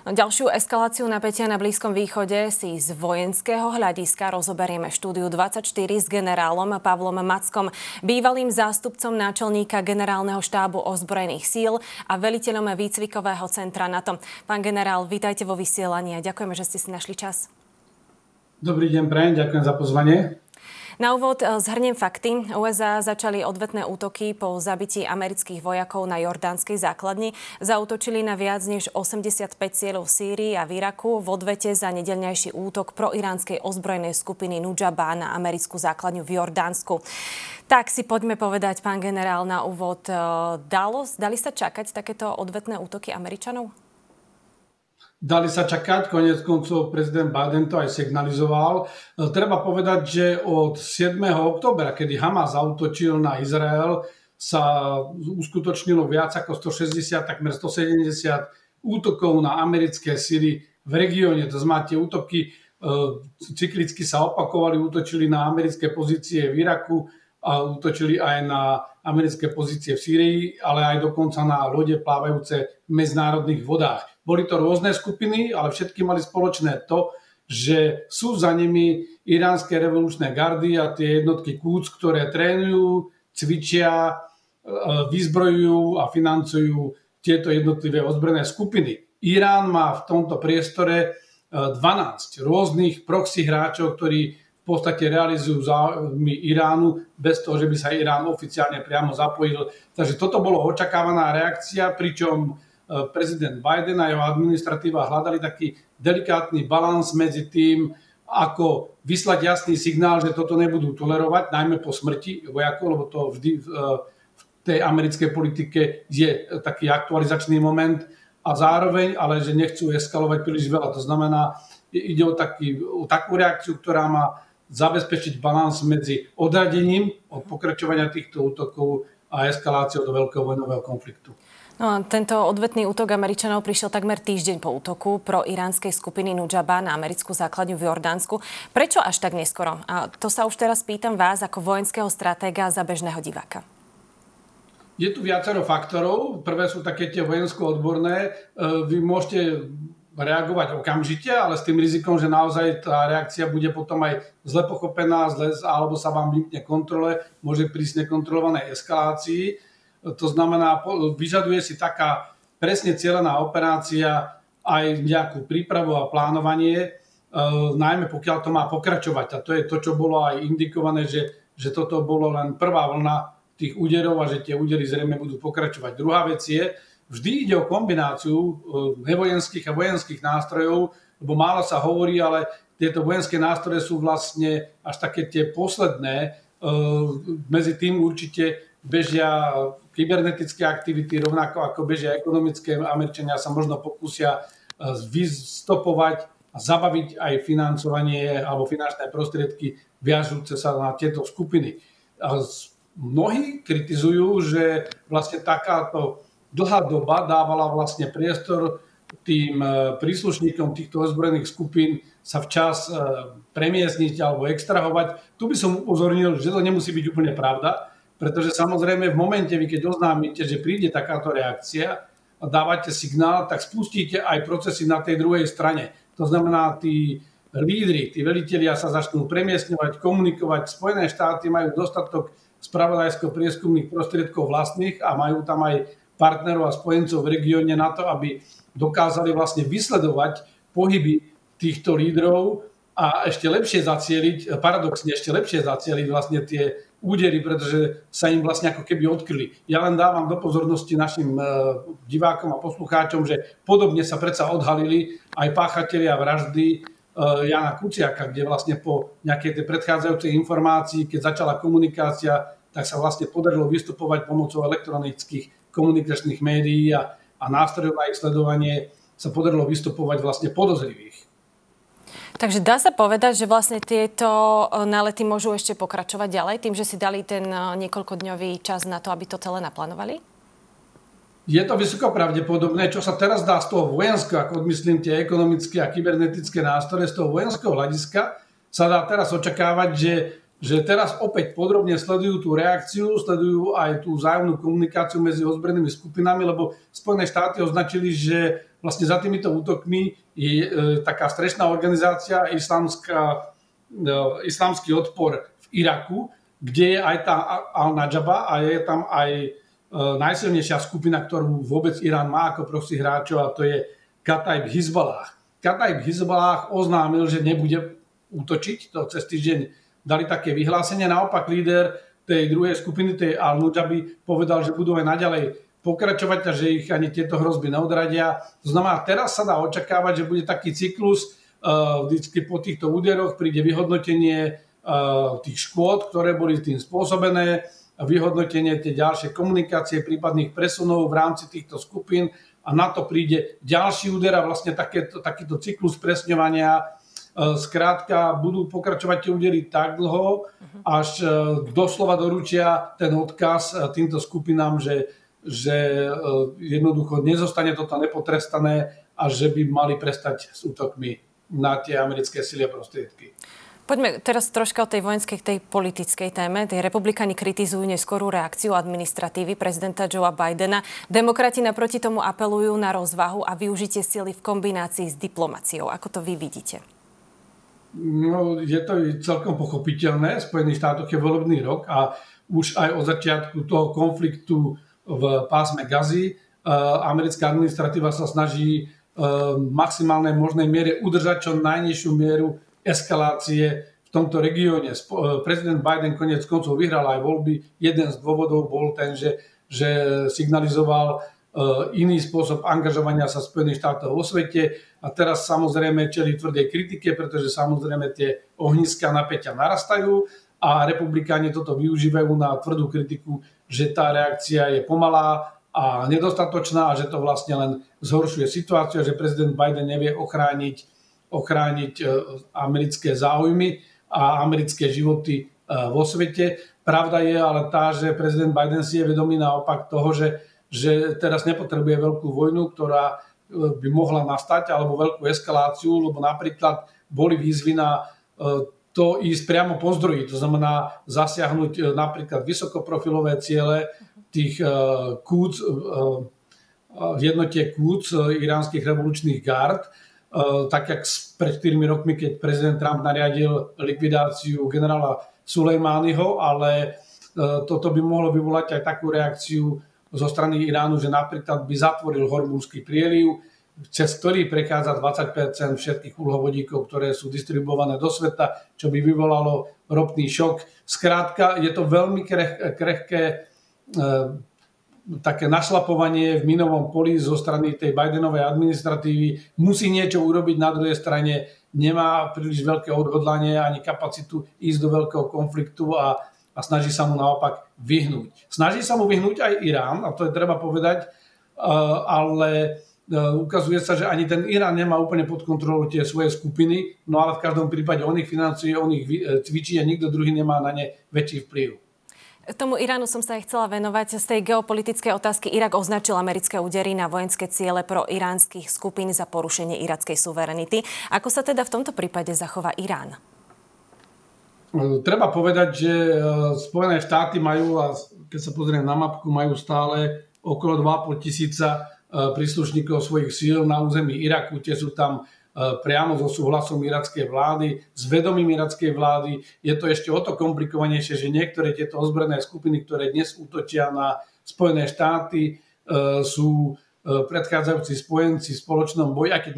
Ďalšiu eskaláciu napätia na Blízkom východe si z vojenského hľadiska rozoberieme štúdiu 24 s generálom Pavlom Mackom, bývalým zástupcom náčelníka generálneho štábu ozbrojených síl a veliteľom výcvikového centra NATO. Pán generál, vítajte vo vysielaní a ďakujeme, že ste si našli čas. Dobrý deň, prajem, ďakujem za pozvanie. Na úvod eh, zhrniem fakty. USA začali odvetné útoky po zabití amerických vojakov na jordánskej základni. Zautočili na viac než 85 cieľov v Sýrii a v Iraku v odvete za nedelňajší útok pro iránskej ozbrojenej skupiny Nujaba na americkú základňu v Jordánsku. Tak si poďme povedať, pán generál, na úvod. Eh, dalo, dali sa čakať takéto odvetné útoky Američanov? Dali sa čakať, konec koncov prezident Biden to aj signalizoval. E, treba povedať, že od 7. oktobra, kedy Hamas zautočil na Izrael, sa uskutočnilo viac ako 160, takmer 170 útokov na americké síly v regióne. To tie útoky e, cyklicky sa opakovali, útočili na americké pozície v Iraku a útočili aj na americké pozície v Sýrii, ale aj dokonca na lode plávajúce v medzinárodných vodách. Boli to rôzne skupiny, ale všetky mali spoločné to, že sú za nimi iránske revolučné gardy a tie jednotky Quds, ktoré trénujú, cvičia, e, vyzbrojujú a financujú tieto jednotlivé ozbrojené skupiny. Irán má v tomto priestore 12 e, rôznych proxy hráčov, ktorí v podstate realizujú záujmy Iránu bez toho, že by sa Irán oficiálne priamo zapojil. Takže toto bolo očakávaná reakcia, pričom prezident Biden a jeho administratíva hľadali taký delikátny balans medzi tým, ako vyslať jasný signál, že toto nebudú tolerovať, najmä po smrti vojakov, lebo to vždy v eh, tej americkej politike je taký aktualizačný moment a zároveň, ale že nechcú eskalovať príliš veľa. To znamená, ide o, taký, o takú reakciu, ktorá má zabezpečiť balans medzi odradením od pokračovania týchto útokov a eskaláciou do veľkého vojnového konfliktu. No, tento odvetný útok Američanov prišiel takmer týždeň po útoku pro iránskej skupiny Nujaba na americkú základňu v Jordánsku. Prečo až tak neskoro? A to sa už teraz pýtam vás ako vojenského stratéga za bežného diváka. Je tu viacero faktorov. Prvé sú také tie vojensko-odborné. E, vy môžete reagovať okamžite, ale s tým rizikom, že naozaj tá reakcia bude potom aj zle pochopená, zle, alebo sa vám vymkne kontrole, môže prísť nekontrolovanej eskalácii to znamená, vyžaduje si taká presne cieľená operácia aj nejakú prípravu a plánovanie, e, najmä pokiaľ to má pokračovať. A to je to, čo bolo aj indikované, že, že toto bolo len prvá vlna tých úderov a že tie údery zrejme budú pokračovať. Druhá vec je, vždy ide o kombináciu e, nevojenských a vojenských nástrojov, lebo málo sa hovorí, ale tieto vojenské nástroje sú vlastne až také tie posledné. E, medzi tým určite bežia kybernetické aktivity, rovnako ako bežia ekonomické. Američania sa možno pokúsia e, vystopovať a zabaviť aj financovanie alebo finančné prostriedky viažúce sa na tieto skupiny. Mnohí kritizujú, že vlastne takáto dlhá doba dávala vlastne priestor tým e, príslušníkom týchto ozbrojených skupín sa včas e, premiesniť alebo extrahovať. Tu by som upozornil, že to nemusí byť úplne pravda, pretože samozrejme v momente, vy keď oznámite, že príde takáto reakcia a dávate signál, tak spustíte aj procesy na tej druhej strane. To znamená, tí lídry, tí velitelia sa začnú premiesňovať, komunikovať. Spojené štáty majú dostatok spravodajsko-prieskumných prostriedkov vlastných a majú tam aj partnerov a spojencov v regióne na to, aby dokázali vlastne vysledovať pohyby týchto lídrov a ešte lepšie zacieliť, paradoxne ešte lepšie zacieliť vlastne tie údery, pretože sa im vlastne ako keby odkryli. Ja len dávam do pozornosti našim e, divákom a poslucháčom, že podobne sa predsa odhalili aj páchatelia vraždy e, Jana Kuciaka, kde vlastne po nejakej tej predchádzajúcej informácii, keď začala komunikácia, tak sa vlastne podarilo vystupovať pomocou elektronických komunikačných médií a, a nástrojov na ich sledovanie sa podarilo vystupovať vlastne podozrivých. Takže dá sa povedať, že vlastne tieto e, nálety môžu ešte pokračovať ďalej tým, že si dali ten e, niekoľkodňový čas na to, aby to celé naplánovali? Je to vysoko pravdepodobné, čo sa teraz dá z toho vojenského, ako odmyslím tie ekonomické a kybernetické nástroje, z toho vojenského hľadiska sa dá teraz očakávať, že že teraz opäť podrobne sledujú tú reakciu, sledujú aj tú vzájomnú komunikáciu medzi ozbrojenými skupinami, lebo Spojené štáty označili, že vlastne za týmito útokmi je e, taká strešná organizácia islamská, e, islamský odpor v Iraku, kde je aj tá Al-Najaba a je tam aj e, najsilnejšia skupina, ktorú vôbec Irán má ako prosí hráčov a to je Kataib Hizballah. Kataib Hizballah oznámil, že nebude útočiť, to cez týždeň dali také vyhlásenie. Naopak líder tej druhej skupiny, tej Al-Nujabi, povedal, že budú aj naďalej pokračovať a že ich ani tieto hrozby neodradia. To znamená, teraz sa dá očakávať, že bude taký cyklus, uh, vždy po týchto úderoch príde vyhodnotenie uh, tých škôd, ktoré boli tým spôsobené, vyhodnotenie tie ďalšie komunikácie, prípadných presunov v rámci týchto skupín a na to príde ďalší úder a vlastne takéto, takýto cyklus presňovania skrátka budú pokračovať tie údery tak dlho, až e, doslova doručia ten odkaz e, týmto skupinám, že, že jednoducho nezostane toto nepotrestané a že by mali prestať s útokmi na tie americké sily a prostriedky. Poďme teraz troška o tej vojenskej, tej politickej téme. Tí republikani kritizujú neskorú reakciu administratívy prezidenta Joea Bidena. Demokrati naproti tomu apelujú na rozvahu a využitie sily v kombinácii s diplomáciou. Ako to vy vidíte? No, je to celkom pochopiteľné. V Spojených štátoch je volebný rok a už aj od začiatku toho konfliktu v pásme Gazy americká administratíva sa snaží v maximálnej možnej miere udržať čo najnižšiu mieru eskalácie v tomto regióne. Prezident Biden konec koncov vyhral aj voľby. Jeden z dôvodov bol ten, že, že signalizoval iný spôsob angažovania sa Spojených štátov vo svete a teraz samozrejme čeli tvrdej kritike, pretože samozrejme tie ohniska napätia narastajú a republikáni toto využívajú na tvrdú kritiku, že tá reakcia je pomalá a nedostatočná a že to vlastne len zhoršuje situáciu, že prezident Biden nevie ochrániť, ochrániť e, americké záujmy a americké životy e, vo svete. Pravda je ale tá, že prezident Biden si je vedomý naopak toho, že, že teraz nepotrebuje veľkú vojnu, ktorá by mohla nastať, alebo veľkú eskaláciu, lebo napríklad boli výzvy na e, to ísť priamo po zdroji, to znamená zasiahnuť e, napríklad vysokoprofilové ciele tých e, kúc, jednotie kúc iránskych revolučných gard, tak jak pred 4 rokmi, keď prezident Trump nariadil likvidáciu generála Sulejmányho, ale toto by mohlo vyvolať aj takú reakciu zo strany Iránu, že napríklad by zatvoril Hormúnsky prieliv, cez ktorý prechádza 20% všetkých uhlovodíkov, ktoré sú distribuované do sveta, čo by vyvolalo ropný šok. Skrátka, je to veľmi kreh, krehké e, také našlapovanie v minovom poli zo strany tej Bidenovej administratívy. Musí niečo urobiť, na druhej strane nemá príliš veľké odhodlanie ani kapacitu ísť do veľkého konfliktu a a snaží sa mu naopak vyhnúť. Snaží sa mu vyhnúť aj Irán, a to je treba povedať, eh, ale eh, ukazuje sa, že ani ten Irán nemá úplne pod kontrolou tie svoje skupiny, no ale v každom prípade on ich financuje, on ich eh, cvičí a nikto druhý nemá na ne väčší vplyv. Tomu Iránu som sa aj chcela venovať. Z tej geopolitickej otázky Irak označil americké údery na vojenské ciele pro iránskych skupín za porušenie irackej suverenity. Ako sa teda v tomto prípade zachová Irán? Treba povedať, že e, Spojené štáty majú, a keď sa pozriem na mapku, majú stále okolo 2,5 tisíca e, príslušníkov svojich síl na území Iraku. Tie sú tam e, priamo so súhlasom irackej vlády, s vedomím irackej vlády. Je to ešte o to komplikovanejšie, že niektoré tieto ozbrojené skupiny, ktoré dnes útočia na Spojené štáty, sú predchádzajúci spojenci v spoločnom boji, aj keď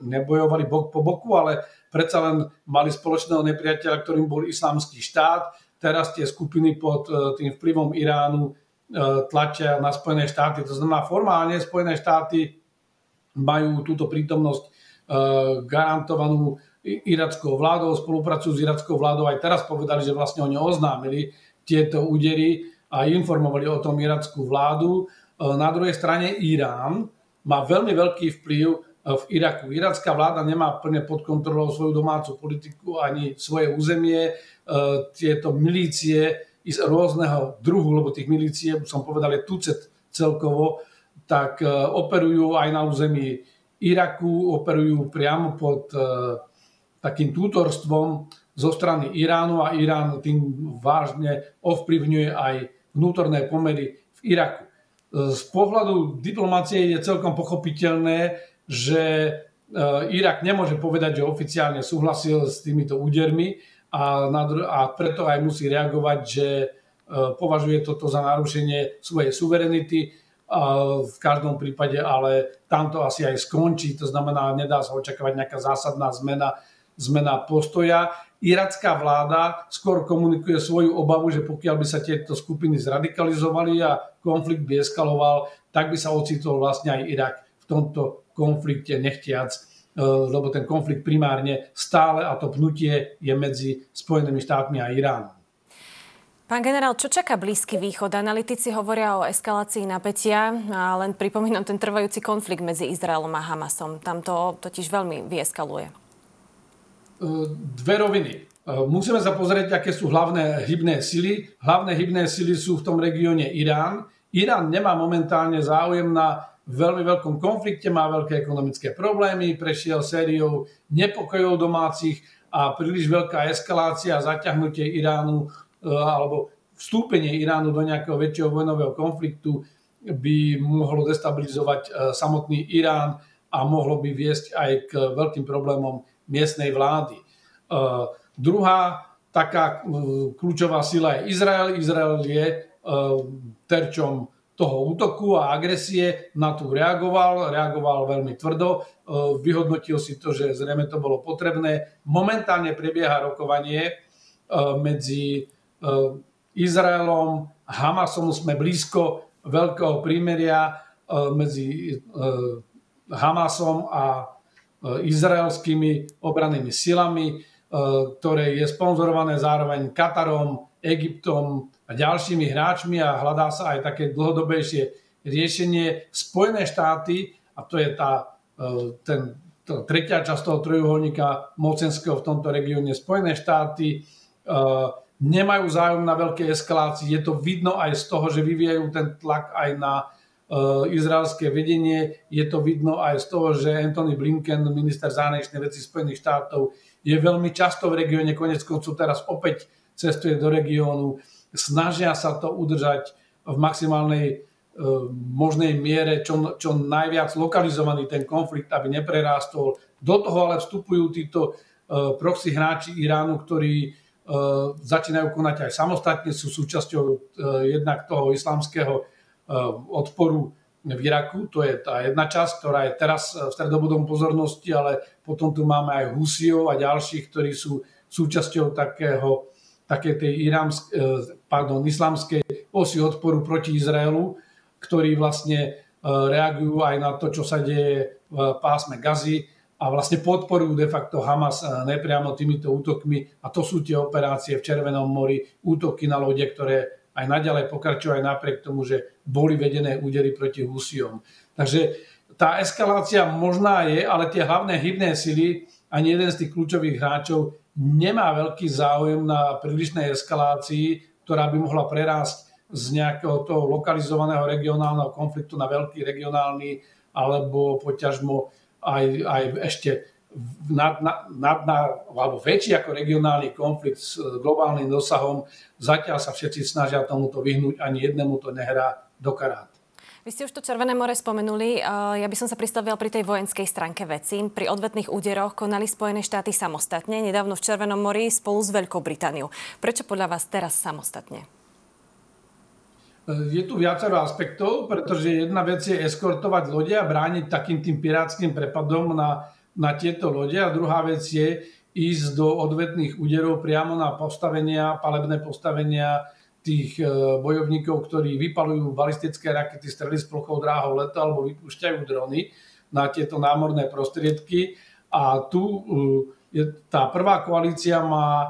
nebojovali bok po boku, ale predsa len mali spoločného nepriateľa, ktorým bol islamský štát. Teraz tie skupiny pod e, tým vplyvom Iránu e, tlačia na Spojené štáty. To znamená, formálne Spojené štáty majú túto prítomnosť e, garantovanú irackou vládou, spolupracujú s irackou vládou. Aj teraz povedali, že vlastne oni oznámili tieto údery a informovali o tom irackú vládu. Na druhej strane Irán má veľmi veľký vplyv v Iraku. Iracká vláda nemá plne pod kontrolou svoju domácu politiku ani svoje územie. E, tieto milície z rôzneho druhu, lebo tých milície, som povedal, je tucet celkovo, tak operujú aj na území Iraku, operujú priamo pod takým tútorstvom zo strany Iránu a Irán tým vážne ovplyvňuje aj vnútorné pomery v Iraku. Z pohľadu diplomácie je celkom pochopiteľné, že e, Irak nemôže povedať, že oficiálne súhlasil s týmito údermi a, a preto aj musí reagovať, že e, považuje toto za narušenie svojej suverenity. V každom prípade ale tam to asi aj skončí, to znamená, nedá sa očakávať nejaká zásadná zmena, zmena postoja iracká vláda skôr komunikuje svoju obavu, že pokiaľ by sa tieto skupiny zradikalizovali a konflikt by eskaloval, tak by sa ocitol vlastne aj Irak v tomto konflikte nechtiac, e, lebo ten konflikt primárne stále a to pnutie je medzi Spojenými štátmi a Iránom. Pán generál, čo čaká Blízky východ? Analytici hovoria o eskalácii napätia a len pripomínam ten trvajúci konflikt medzi Izraelom a Hamasom. Tam to totiž veľmi vyeskaluje. E, dve roviny. E, musíme sa pozrieť, aké sú hlavné hybné sily. Hlavné hybné sily sú v tom regióne Irán. Irán nemá momentálne záujem na veľmi veľkom konflikte, má veľké ekonomické problémy, prešiel sériou nepokojov domácich a príliš veľká eskalácia zaťahnutie Iránu e, alebo vstúpenie Iránu do nejakého väčšieho vojnového konfliktu by mohlo destabilizovať samotný Irán a mohlo by viesť aj k veľkým problémom miestnej vlády. Uh, druhá taká uh, kľúčová sila je Izrael. Izrael je uh, terčom toho útoku a agresie, na tú reagoval, reagoval veľmi tvrdo, vyhodnotil si to, že zrejme to bolo potrebné. Momentálne prebieha rokovanie medzi Izraelom Hamasom, sme blízko veľkého prímeria medzi Hamasom a E, izraelskými obrannými silami, e, ktoré je sponzorované zároveň Katarom, Egyptom a ďalšími hráčmi a hľadá sa aj také dlhodobejšie riešenie. Spojené štáty, a to je tá, e, ten, to tretia časť toho trojuholníka mocenského v tomto regióne, Spojené štáty nemajú záujem na veľkej eskalácii. Je to vidno aj z toho, že vyvíjajú ten tlak aj na izraelské vedenie. Je to vidno aj z toho, že Anthony Blinken, minister zahraničnej veci Spojených štátov, je veľmi často v regióne, konec koncov teraz opäť cestuje do regiónu. Snažia sa to udržať v maximálnej eh, možnej miere čo, čo najviac lokalizovaný ten konflikt, aby neprerástol. Do toho ale vstupujú títo eh, proxy hráči Iránu, ktorí začínajú konať aj samostatne, sú súčasťou jednak toho islamského Eh, odporu v Iraku. To je tá jedna časť, ktorá je teraz v stredobodom pozornosti, ale potom tu máme aj Husiov a ďalších, ktorí sú súčasťou takého, také tej irámsk, eh, pardon, islamskej osy odporu proti Izraelu, ktorí vlastne eh, reagujú aj na to, čo sa deje v pásme Gazy a vlastne podporujú de facto Hamas nepriamo týmito útokmi a to sú tie operácie v Červenom mori, útoky na lode, ktoré aj naďalej pokračujú aj napriek tomu, že boli vedené údery proti Husiom. Takže tá eskalácia možná je, ale tie hlavné hybné sily, ani jeden z tých kľúčových hráčov nemá veľký záujem na prílišnej eskalácii, ktorá by mohla prerásť z nejakého toho lokalizovaného regionálneho konfliktu na veľký regionálny alebo poťažmo aj, aj ešte nad, nad, nad, alebo väčší ako regionálny konflikt s globálnym dosahom. Zatiaľ sa všetci snažia tomuto vyhnúť, ani jednému to nehrá do karát. Vy ste už to Červené more spomenuli. Ja by som sa pristavila pri tej vojenskej stránke veci. Pri odvetných úderoch konali Spojené štáty samostatne, nedávno v Červenom mori spolu s Veľkou Britániou. Prečo podľa vás teraz samostatne? Je tu viacero aspektov, pretože jedna vec je eskortovať lode a brániť takým tým pirátským prepadom na na tieto lode a druhá vec je ísť do odvetných úderov priamo na postavenia, palebné postavenia tých e, bojovníkov, ktorí vypalujú balistické rakety, strely s plochou dráhou leta alebo vypúšťajú drony na tieto námorné prostriedky. A tu e, je, tá prvá koalícia má e,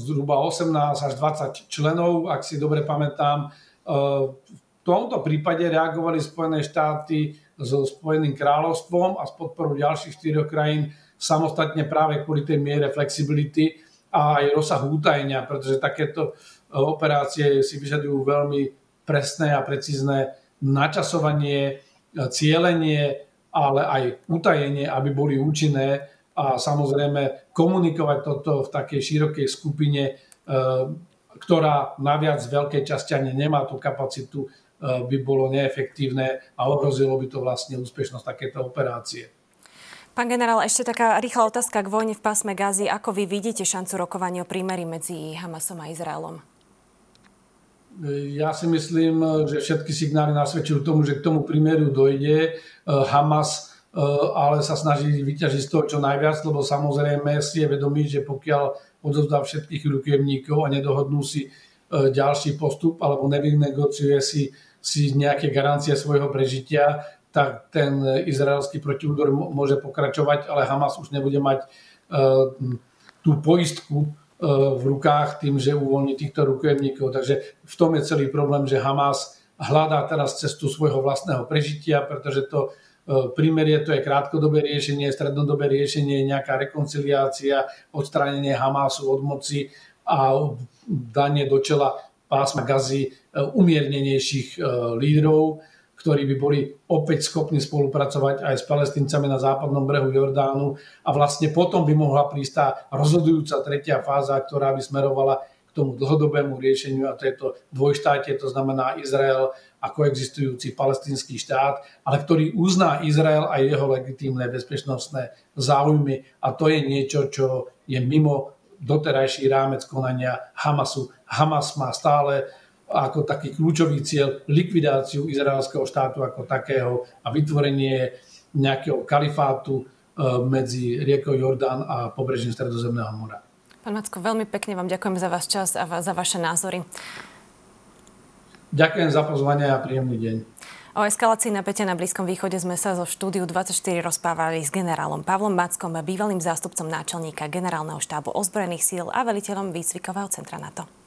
zhruba 18 až 20 členov, ak si dobre pamätám. V tomto prípade reagovali Spojené štáty so Spojeným kráľovstvom a s podporou ďalších štyroch krajín samostatne práve kvôli tej miere flexibility a aj rozsahu utajenia, pretože takéto e, operácie si vyžadujú veľmi presné a precízne načasovanie, e, cielenie, ale aj utajenie, aby boli účinné. a samozrejme komunikovať toto v takej širokej skupine, ktorá naviac z veľkej časti ani nemá tú kapacitu, by bolo neefektívne a ohrozilo by to vlastne úspešnosť takéto operácie. Pán generál, ešte taká rýchla otázka k vojne v pásme Gazy. Ako vy vidíte šancu rokovania o prímeri medzi Hamasom a Izraelom? Ja si myslím, že všetky signály nasvedčujú tomu, že k tomu prímeru dojde. Hamas e, ale sa snaží vyťažiť z toho čo najviac, lebo samozrejme si je vedomý, že pokiaľ odovzdá všetkých rukevníkov a nedohodnú si ďalší postup alebo nevynegociuje si, si nejaké garancie svojho prežitia, tak ten izraelský protiúdor môže pokračovať, ale Hamas už nebude mať e, tú poistku e, v rukách tým, že uvoľní týchto rukojemníkov. Takže v tom je celý problém, že Hamas hľadá teraz cestu svojho vlastného prežitia, pretože to e, prímerie to je krátkodobé riešenie, strednodobé riešenie nejaká rekonciliácia, odstránenie Hamasu od moci a danie do čela pásma Gazy umiernenejších lídrov ktorí by boli opäť schopní spolupracovať aj s palestíncami na západnom brehu Jordánu a vlastne potom by mohla prísť tá rozhodujúca tretia fáza, ktorá by smerovala k tomu dlhodobému riešeniu a to je to dvojštátie, to znamená Izrael ako existujúci palestínsky štát, ale ktorý uzná Izrael a jeho legitímne bezpečnostné záujmy a to je niečo, čo je mimo doterajší rámec konania Hamasu. Hamas má stále ako taký kľúčový cieľ likvidáciu izraelského štátu ako takého a vytvorenie nejakého kalifátu e, medzi riekou Jordán a pobrežím Stredozemného mora. Pán Macko, veľmi pekne vám ďakujem za váš čas a za vaše názory. Ďakujem za pozvanie a príjemný deň. O eskalácii napätia na Blízkom východe sme sa zo štúdiu 24 rozprávali s generálom Pavlom Mackom, bývalým zástupcom náčelníka generálneho štábu ozbrojených síl a veliteľom výcvikového centra NATO.